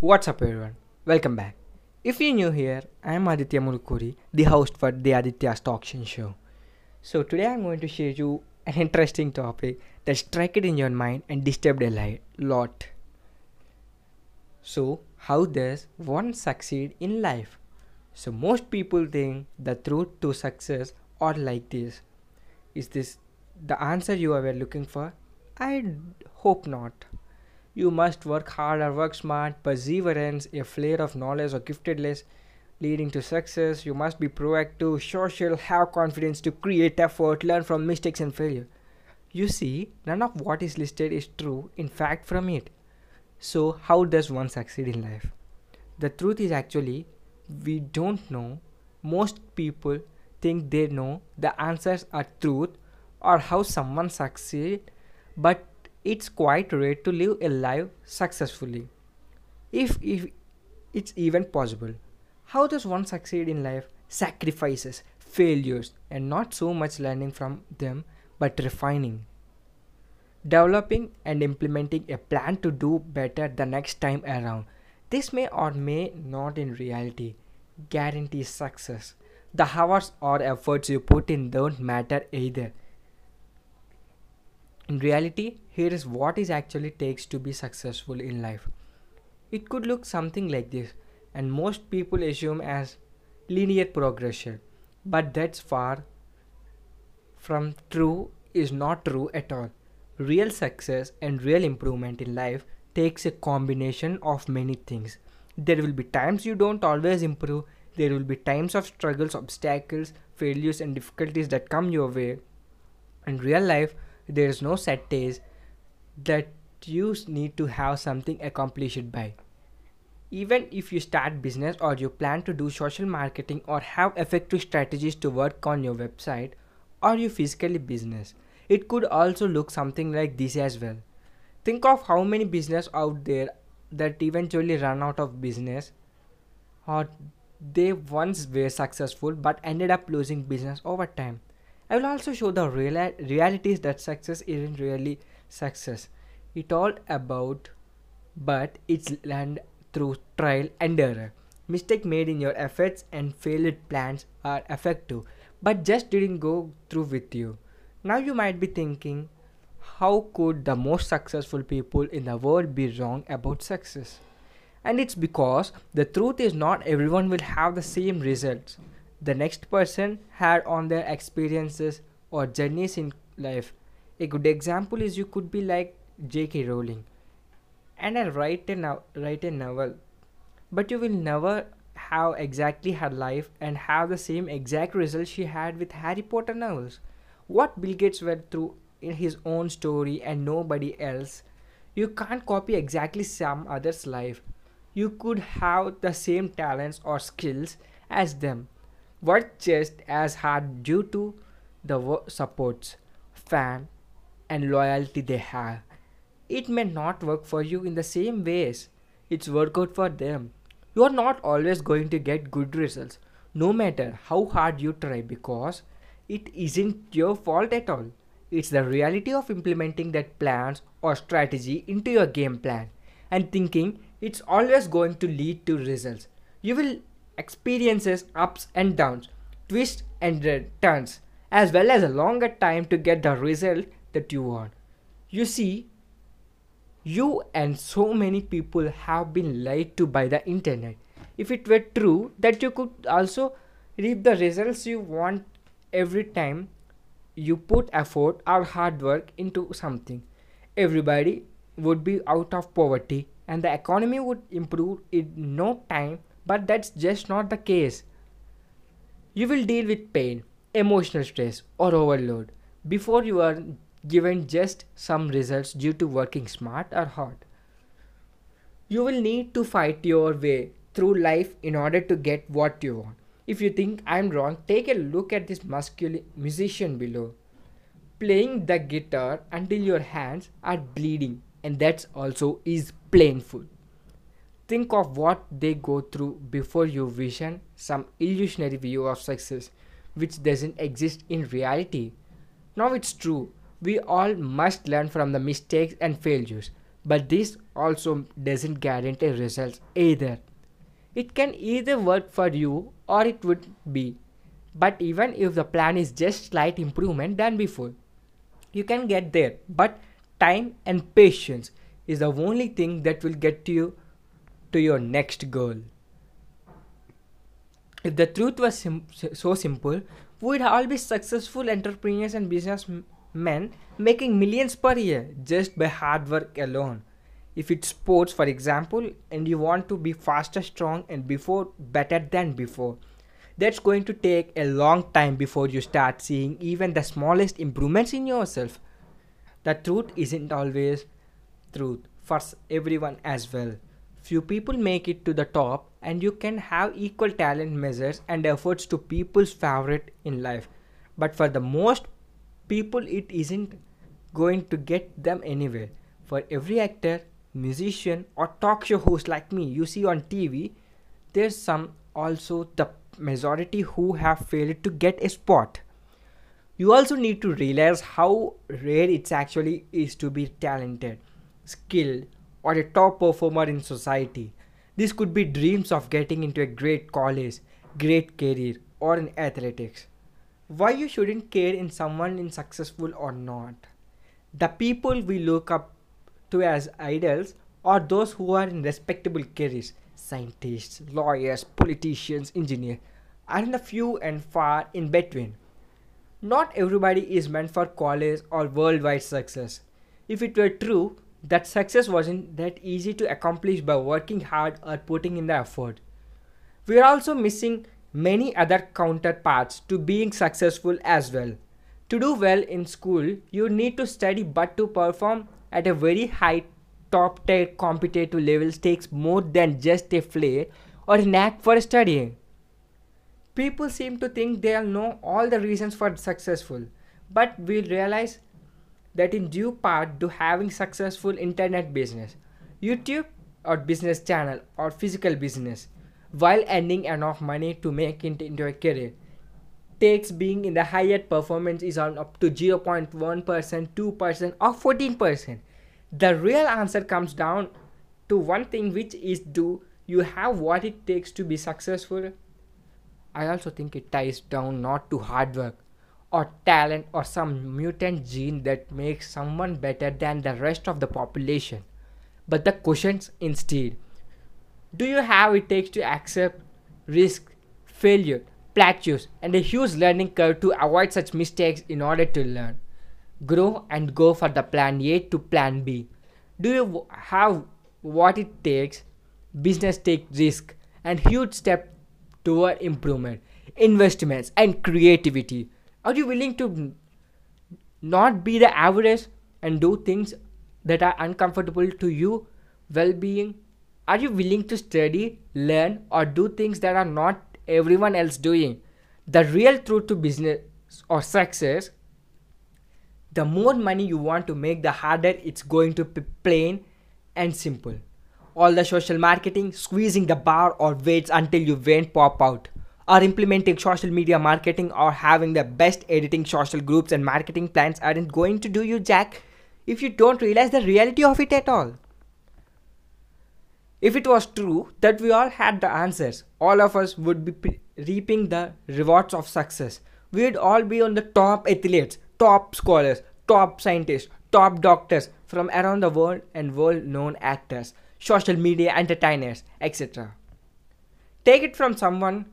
What's up, everyone? Welcome back. If you're new here, I'm Aditya Mulukuri, the host for the Aditya Stoction Show. So, today I'm going to share you an interesting topic that struck it in your mind and disturbed a lot. So, how does one succeed in life? So, most people think the truth to success are like this. Is this the answer you were looking for? I hope not. You must work hard harder, work smart, perseverance, a flair of knowledge or giftedness leading to success. You must be proactive, social, have confidence to create effort, learn from mistakes and failure. You see, none of what is listed is true, in fact, from it. So, how does one succeed in life? The truth is actually, we don't know. Most people think they know the answers are truth or how someone succeed, but it's quite rare to live a life successfully. If, if it's even possible. How does one succeed in life? Sacrifices, failures, and not so much learning from them, but refining. Developing and implementing a plan to do better the next time around. This may or may not in reality guarantee success. The hours or efforts you put in don't matter either. In reality, here is what it actually takes to be successful in life. It could look something like this, and most people assume as linear progression, but that's far from true is not true at all. Real success and real improvement in life takes a combination of many things. There will be times you don't always improve, there will be times of struggles, obstacles, failures, and difficulties that come your way. In real life, there is no set days that you need to have something accomplished by. Even if you start business or you plan to do social marketing or have effective strategies to work on your website or your physically business, it could also look something like this as well. Think of how many business out there that eventually run out of business or they once were successful but ended up losing business over time. I will also show the real realities that success isn't really success. It all about but it's learned through trial and error. Mistake made in your efforts and failed plans are effective, but just didn't go through with you. Now you might be thinking, how could the most successful people in the world be wrong about success? And it's because the truth is not everyone will have the same results the next person had on their experiences or journeys in life. A good example is you could be like J.K. Rowling and I write a no- write a novel, but you will never have exactly her life and have the same exact result she had with Harry Potter novels. What Bill Gates went through in his own story and nobody else, you can't copy exactly some other's life. You could have the same talents or skills as them, work just as hard due to the supports, fan, and loyalty they have. It may not work for you in the same ways. It's work out for them. You are not always going to get good results, no matter how hard you try, because it isn't your fault at all. It's the reality of implementing that plans or strategy into your game plan and thinking it's always going to lead to results. You will experiences ups and downs, twists and turns, as well as a longer time to get the result that you want. You see, you and so many people have been lied to by the internet. If it were true that you could also reap the results you want every time you put effort or hard work into something, everybody would be out of poverty and the economy would improve in no time, but that's just not the case. You will deal with pain, emotional stress, or overload before you are given just some results due to working smart or hard. You will need to fight your way through life in order to get what you want. If you think I'm wrong, take a look at this muscular musician below, playing the guitar until your hands are bleeding, and that's also is painful. Think of what they go through before you vision some illusionary view of success which doesn't exist in reality. Now it's true, we all must learn from the mistakes and failures. But this also doesn't guarantee results either. It can either work for you or it would be. But even if the plan is just slight improvement than before, you can get there. But time and patience is the only thing that will get you to your next goal. If the truth was sim- so simple, we'd all be successful entrepreneurs and businessmen making millions per year just by hard work alone. If it's sports, for example, and you want to be faster, strong, and before better than before, that's going to take a long time before you start seeing even the smallest improvements in yourself. The truth isn't always truth for everyone as well. Few people make it to the top, and you can have equal talent measures and efforts to people's favorite in life. But for the most people, it isn't going to get them anywhere. For every actor, musician, or talk show host like me you see on TV, there's some also the majority who have failed to get a spot. You also need to realize how rare it actually is to be talented, skilled, or a top performer in society. This could be dreams of getting into a great college, great career, or in athletics. Why you shouldn't care in someone is successful or not. The people we look up to as idols are those who are in respectable careers scientists, lawyers, politicians, engineers, and the few and far in between. Not everybody is meant for college or worldwide success. If it were true, that success wasn't that easy to accomplish by working hard or putting in the effort. We are also missing many other counterparts to being successful as well. To do well in school, you need to study, but to perform at a very high top tier competitive levels takes more than just a flair or a knack for studying. People seem to think they'll know all the reasons for successful, but we realize that in due part to having successful internet business, YouTube or business channel or physical business, while earning enough money to make it into a career, takes being in the highest performance is on up to 0.1%, 2% or 14%. The real answer comes down to one thing which is do you have what it takes to be successful? I also think it ties down not to hard work or talent or some mutant gene that makes someone better than the rest of the population. But the questions instead do you have it takes to accept risk, failure, plateaus, and a huge learning curve to avoid such mistakes in order to learn? Grow and go for the plan A to plan B. Do you have what it takes? Business take risk and huge step toward improvement, investments, and creativity are you willing to not be the average and do things that are uncomfortable to you well being? Are you willing to study, learn, or do things that are not everyone else doing? The real truth to business or success the more money you want to make, the harder it's going to be plain and simple. All the social marketing, squeezing the bar or waits until you vein pop out are implementing social media marketing or having the best editing social groups and marketing plans aren't going to do you jack if you don't realize the reality of it at all. If it was true that we all had the answers, all of us would be pre- reaping the rewards of success. We'd all be on the top athletes, top scholars, top scientists, top doctors from around the world, and world known actors, social media entertainers, etc. Take it from someone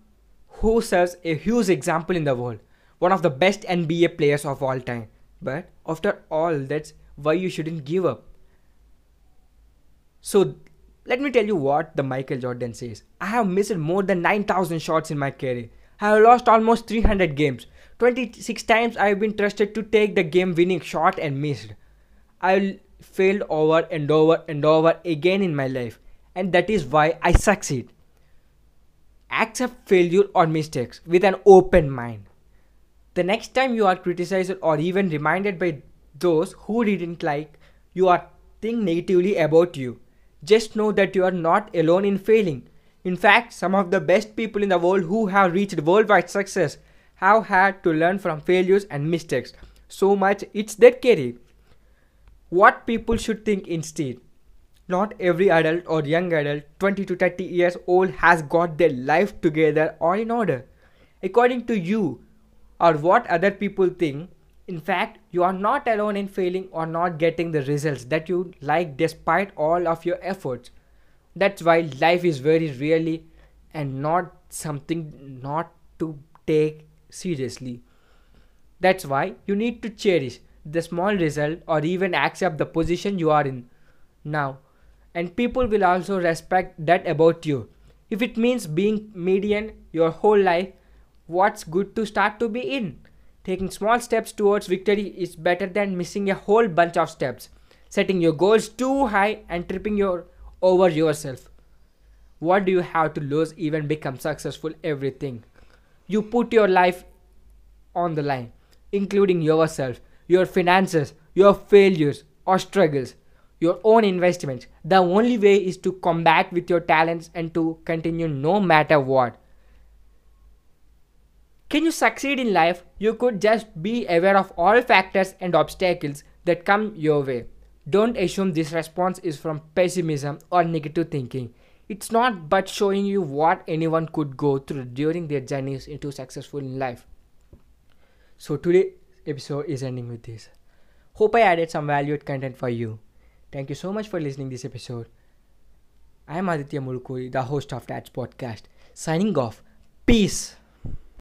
who serves a huge example in the world, one of the best NBA players of all time. But after all, that's why you shouldn't give up. So, let me tell you what the Michael Jordan says. I have missed more than 9,000 shots in my career. I have lost almost 300 games. 26 times I have been trusted to take the game winning shot and missed. I failed over and over and over again in my life, and that is why I succeed accept failure or mistakes with an open mind. The next time you are criticized or even reminded by those who didn't like you or think negatively about you, just know that you are not alone in failing. In fact, some of the best people in the world who have reached worldwide success have had to learn from failures and mistakes. So much it's their career. What people should think instead Not every adult or young adult 20 to 30 years old has got their life together or in order. According to you, or what other people think, in fact, you are not alone in failing or not getting the results that you like despite all of your efforts. That's why life is very really and not something not to take seriously. That's why you need to cherish the small result or even accept the position you are in now. And people will also respect that about you. If it means being median your whole life, what's good to start to be in? Taking small steps towards victory is better than missing a whole bunch of steps. Setting your goals too high and tripping your over yourself. What do you have to lose even become successful everything? You put your life on the line, including yourself, your finances, your failures or struggles, your own investments. The only way is to combat with your talents and to continue no matter what. Can you succeed in life? You could just be aware of all factors and obstacles that come your way. Don't assume this response is from pessimism or negative thinking. It's not but showing you what anyone could go through during their journeys into successful in life. So today episode is ending with this. Hope I added some valued content for you. Thank you so much for listening this episode. I am Aditya Mulkuri, the host of that podcast. Signing off. Peace.